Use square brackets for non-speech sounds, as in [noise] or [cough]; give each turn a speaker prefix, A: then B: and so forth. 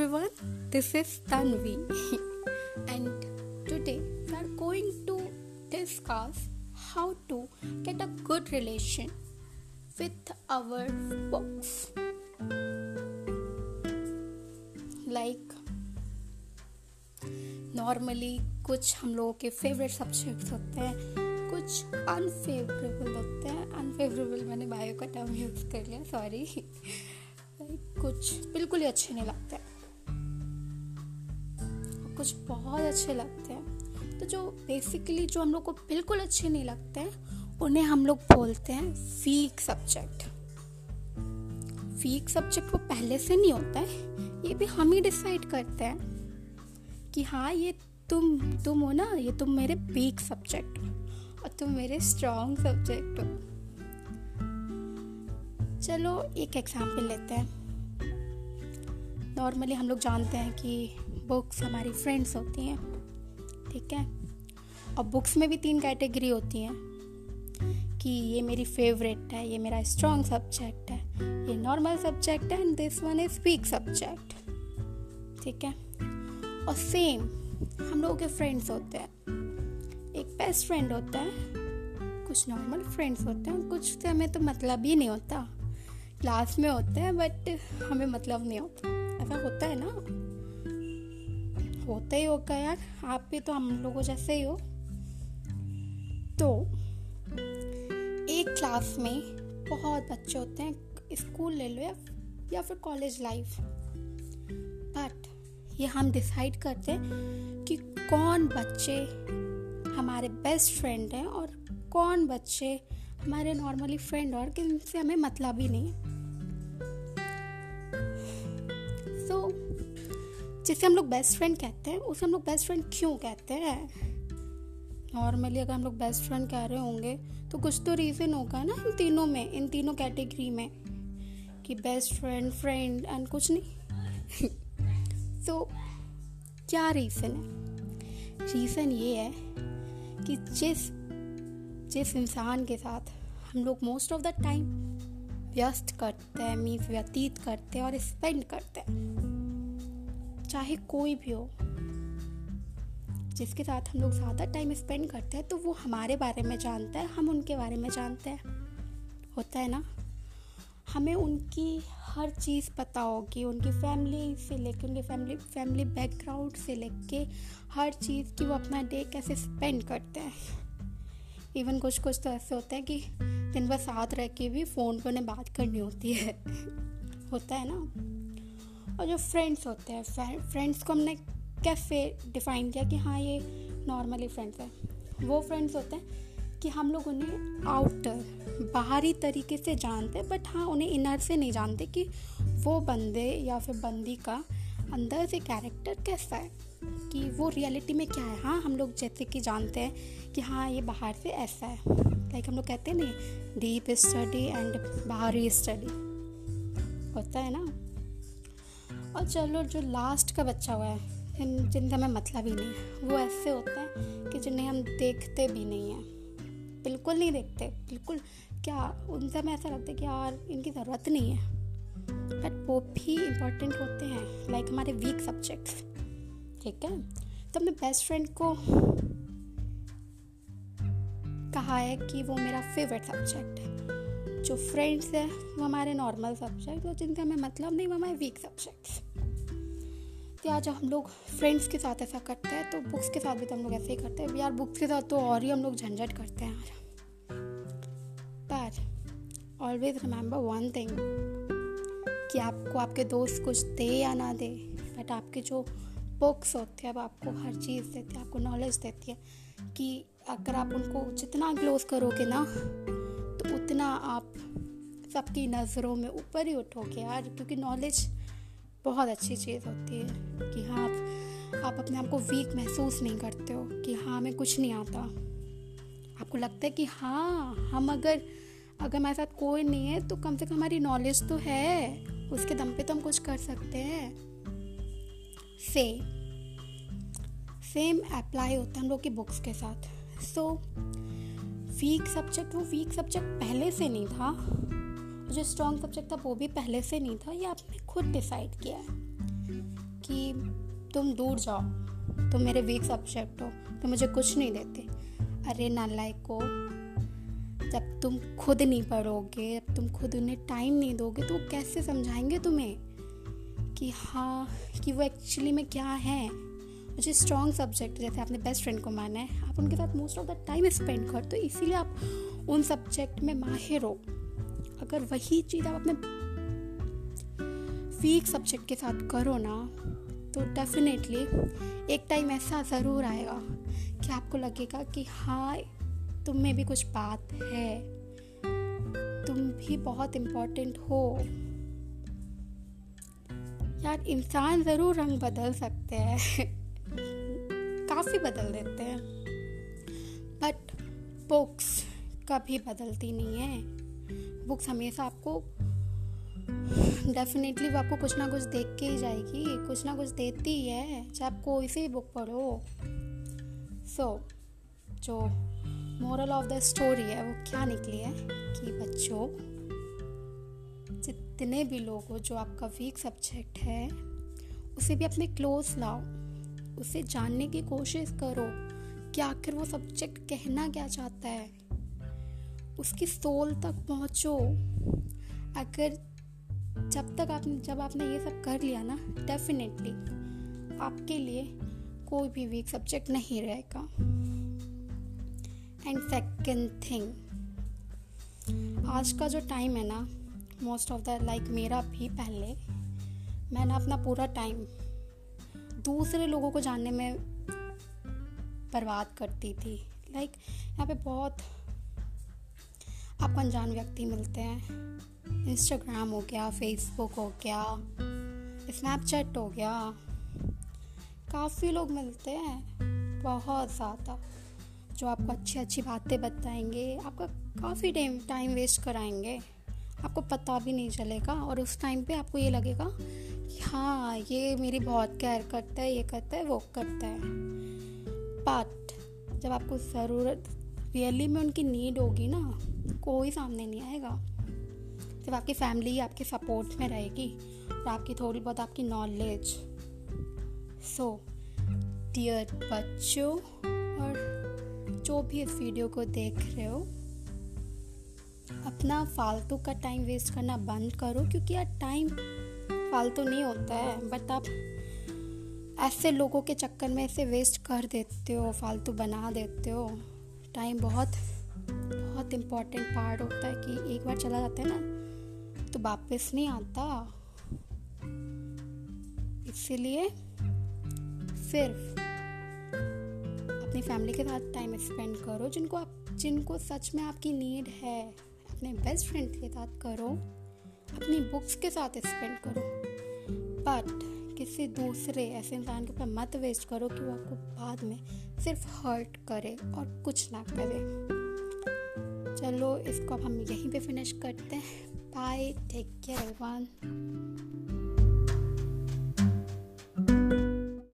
A: everyone, this is Tanvi, and today we are going to discuss how to get a good relation with our books. Like, normally कुछ हम लोगों के favourite subjects होते हैं कुछ unfavourable होते हैं अनफेवरेबल मैंने बायो का टर्म यूज़ कर लिया सॉरी कुछ बिल्कुल ही अच्छे नहीं लगते कुछ बहुत अच्छे लगते हैं। तो जो बेसिकली जो हम लोग को बिल्कुल अच्छे नहीं लगते हैं, उन्हें हम लोग बोलते हैं वीक सब्जेक्ट वीक सब्जेक्ट वो पहले से नहीं होता है, ये भी हम ही डिसाइड करते हैं कि हाँ ये तुम तुम हो ना, ये तुम मेरे वीक सब्जेक्ट हो और तुम मेरे स्ट्रॉन्ग सब्जेक्ट हो। चलो, एक एग्ज़ाम्पल लेते हैं। नॉर्मली हम लोग जानते हैं कि बुक्स हमारी फ्रेंड्स होती हैं, ठीक है? और बुक्स में भी तीन कैटेगरी होती हैं कि ये मेरी फेवरेट है, ये मेरा स्ट्रॉन्ग सब्जेक्ट है, ये नॉर्मल सब्जेक्ट है and this one is weak subject ठीक है? और सेम हम लोगों के फ्रेंड्स होते हैं। एक बेस्ट फ्रेंड होता है, कुछ नॉर्मल फ्रेंड्स होते हैं, कुछ से हमें तो मतलब ही नहीं होता। क्लास में होते हैं बट हमें मतलब नहीं होता। ऐसा होता है ना? होता ही होगा यार। आप भी तो हम लोगों जैसे ही हो। तो एक क्लास में बहुत बच्चे होते हैं स्कूल ले लो या या फिर कॉलेज लाइफ बट ये हम डिसाइड करते हैं कि कौन बच्चे हमारे बेस्ट फ्रेंड हैं और कौन बच्चे हमारे नॉर्मली फ्रेंड और किनसे हमें मतलब ही नहीं है। जिसे हम लोग बेस्ट फ्रेंड कहते हैं, उसे हम लोग बेस्ट फ्रेंड क्यों कहते हैं? नॉर्मली अगर हम लोग बेस्ट फ्रेंड कह रहे होंगे तो कुछ तो रीज़न होगा ना इन तीनों में, इन तीनों कैटेगरी में, कि बेस्ट फ्रेंड फ्रेंड एंड कुछ नहीं। [laughs] तो क्या रीज़न है? रीज़न ये है कि जिस जिस इंसान के साथ हम लोग मोस्ट ऑफ़ द टाइम व्यस्त करते हैं मीन्स व्यतीत करते हैं और स्पेंड करते हैं चाहे कोई भी हो, जिसके साथ हम लोग ज़्यादा टाइम स्पेंड करते हैं तो वो हमारे बारे में जानता है, हम उनके बारे में जानते हैं। होता है ना? हमें उनकी हर चीज़ पता होगी, उनकी फैमिली से लेके, उनकी फैमिली फैमिली बैकग्राउंड से लेके हर चीज़ की वो अपना डे कैसे स्पेंड करते हैं। इवन कुछ कुछ तो ऐसे होते हैं कि दिन भर साथ रह के भी फ़ोन पर उन्हें बात करनी होती है। [laughs] होता है ना? और जो फ्रेंड्स होते हैं फ्रेंड्स को हमने कैसे डिफ़ाइन किया कि हाँ ये नॉर्मली फ्रेंड्स हैं। वो फ्रेंड्स होते हैं कि हम लोग उन्हें आउटर बाहरी तरीके से जानते हैं बट हाँ उन्हें इनर से नहीं जानते कि वो बंदे या फिर बंदी का अंदर से कैरेक्टर कैसा है, कि वो रियलिटी में क्या है। हाँ हम लोग जैसे कि जानते हैं कि हाँ ये बाहर से ऐसा है। लाइक हम लोग कहते हैं नहीं डीप स्टडी एंड बाहरी स्टडी होता है ना? और चलो जो लास्ट का बच्चा हुआ है, जिन जिनसे हमें मतलब ही नहीं है, वो ऐसे होते हैं कि जिन्हें हम देखते भी नहीं हैं। बिल्कुल नहीं देखते, बिल्कुल क्या, उनसे हमें ऐसा लगता है कि यार, इनकी ज़रूरत नहीं है। बट वो भी इम्पोर्टेंट होते हैं लाइक like हमारे वीक सब्जेक्ट्स ठीक है? तो अपने बेस्ट फ्रेंड को कहा है कि वो मेरा फेवरेट सब्जेक्ट है। जो फ्रेंड्स है, वो हमारे नॉर्मल सब्जेक्ट और जिनसे हमें मतलब नहीं, वो हमारे वीक सब्जेक्ट्स तो आज हम लोग फ्रेंड्स के साथ ऐसा करते हैं तो बुक्स के साथ भी तो हम लोग ऐसे ही करते हैं। यार बुक्स के साथ तो और ही हम लोग झंझट करते हैं यार पर ऑलवेज रिमेंबर वन थिंग कि आपको आपके दोस्त कुछ दे या ना दे बट आपके जो बुक्स होते हैं वो आपको हर चीज़ देती है, आपको नॉलेज देती है, कि अगर आप उनको जितना क्लोज करोगे ना उतना आप सबकी नज़रों में ऊपर ही उठोगे यार, क्योंकि नॉलेज बहुत अच्छी चीज़ होती है कि हाँ आप आप अपने आप को वीक महसूस नहीं करते हो, कि हाँ हमें कुछ नहीं आता। आपको लगता है कि हाँ हम अगर अगर हमारे साथ कोई नहीं है तो कम से कम हमारी नॉलेज तो है, उसके दम पे तो हम कुछ कर सकते हैं। सेम सेम अप्लाई होता है हम लोग की बुक्स के साथ। सो वीक सब्जेक्ट वो वीक सब्जेक्ट पहले से नहीं था। जो स्ट्रॉन्ग सब्जेक्ट था, वो भी पहले से नहीं था। ये आपने खुद डिसाइड किया है कि तुम दूर जाओ, तुम मेरे वीक सब्जेक्ट हो, तुम मुझे कुछ नहीं देते। अरे नालायक को, जब तुम खुद नहीं पढ़ोगे, जब तुम खुद उन्हें टाइम नहीं दोगे तो वो कैसे समझाएँगे तुम्हें? कि हाँ कि वो एक्चुअली में क्या है? मुझे स्ट्रॉन्ग सब्जेक्ट जैसे आपने बेस्ट फ्रेंड को माना है, आप उनके साथ most of the time spend कर तो इसीलिए आप उन सब्जेक्ट में माहिर हो। अगर वही चीज़ आप अपने वीक सब्जेक्ट के साथ करो ना तो डेफिनेटली एक टाइम ऐसा ज़रूर आएगा कि आपको लगेगा कि हाँ तुम में भी कुछ बात है, तुम भी बहुत इम्पोर्टेंट हो। यार, इंसान ज़रूर रंग बदल सकते हैं। [laughs] काफ़ी बदल देते हैं। बट बुक्स कभी बदलती नहीं है। बुक्स हमेशा आपको डेफिनेटली वो आपको कुछ ना कुछ देख के ही जाएगी कुछ ना कुछ देती ही है चाहे आप कोई सी बुक पढ़ो। सो so, जो मोरल ऑफ़ द स्टोरी है वो क्या निकली है? कि बच्चों जितने भी लोग हो जो आपका वीक सब्जेक्ट है उसे भी अपने क्लोज लाओ। उसे जानने की कोशिश करो कि आखिर वो सब्जेक्ट कहना क्या चाहता है। उसकी सोल तक पहुंचो। अगर जब तक आपने, जब आपने ये सब कर लिया ना डेफिनेटली आपके लिए कोई भी वीक सब्जेक्ट नहीं रहेगा। एंड सेकेंड थिंग आज का जो टाइम है ना मोस्ट ऑफ़ द लाइक मेरा भी पहले मैं ना अपना पूरा टाइम दूसरे लोगों को जानने में बर्बाद करती थी। लाइक यहाँ पे बहुत आपको अनजान व्यक्ति मिलते हैं। इंस्टाग्राम हो गया फेसबुक हो गया स्नैपचैट हो गया। काफ़ी लोग मिलते हैं, बहुत ज़्यादा, जो आपको अच्छी अच्छी बातें बताएँगे, आपका काफ़ी टाइम टाइम वेस्ट कराएँगे। आपको पता भी नहीं चलेगा और उस टाइम पे आपको ये लगेगा हाँ ये मेरी बहुत केयर करता है, ये करता है, वो करता है। बट जब आपको ज़रूरत रियली में उनकी नीड होगी ना, कोई सामने नहीं आएगा। सिर्फ़ आपकी फैमिली आपके सपोर्ट में रहेगी और आपकी थोड़ी बहुत आपकी नॉलेज सो डियर बच्चों, और जो भी इस वीडियो को देख रहे हो, अपना फालतू का टाइम वेस्ट करना बंद करो, क्योंकि यार टाइम फालतू नहीं होता है बट आप ऐसे लोगों के चक्कर में ऐसे वेस्ट कर देते हो, फालतू बना देते हो। टाइम बहुत बहुत इम्पोर्टेंट पार्ट होता है कि एक बार चला जाता है ना तो वापस नहीं आता। इसीलिए सिर्फ़ अपनी फैमिली के साथ टाइम स्पेंड करो, जिनको आप, जिनको सच में आपकी नीड है। अपने बेस्ट फ्रेंड के साथ करो। अपनी बुक्स के साथ स्पेंड करो। बट किसी दूसरे ऐसे इंसान के ऊपर मत वेस्ट करो कि वो आपको बाद में सिर्फ़ हर्ट करे और कुछ ना करे। चलो, इसको अब हम यहीं पे फिनिश करते हैं। Bye take care one